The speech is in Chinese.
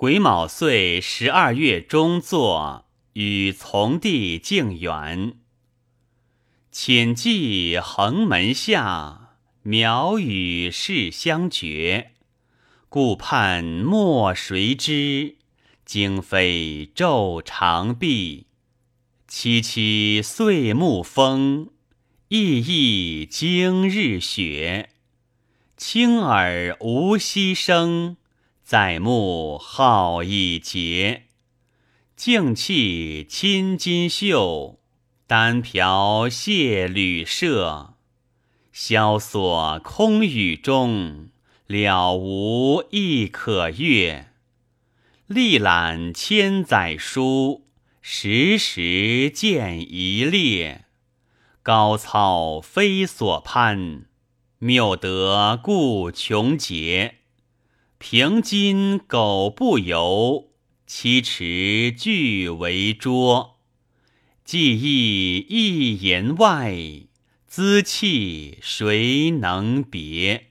癸卯岁十二月中作，与从弟敬远。浅记横门下，苗与世相绝。顾盼莫谁知，惊飞昼长碧。凄凄岁暮风，熠熠今日雪。轻耳无息声，在目好已竭。净气侵金秀。单瓢谢旅舍，萧索空雨中，了无亦可阅。历览千载书，时时见一列。高草非所攀，谬得故穷节。平今苟不由，七尺俱为拙。技艺一言外，资气谁能别？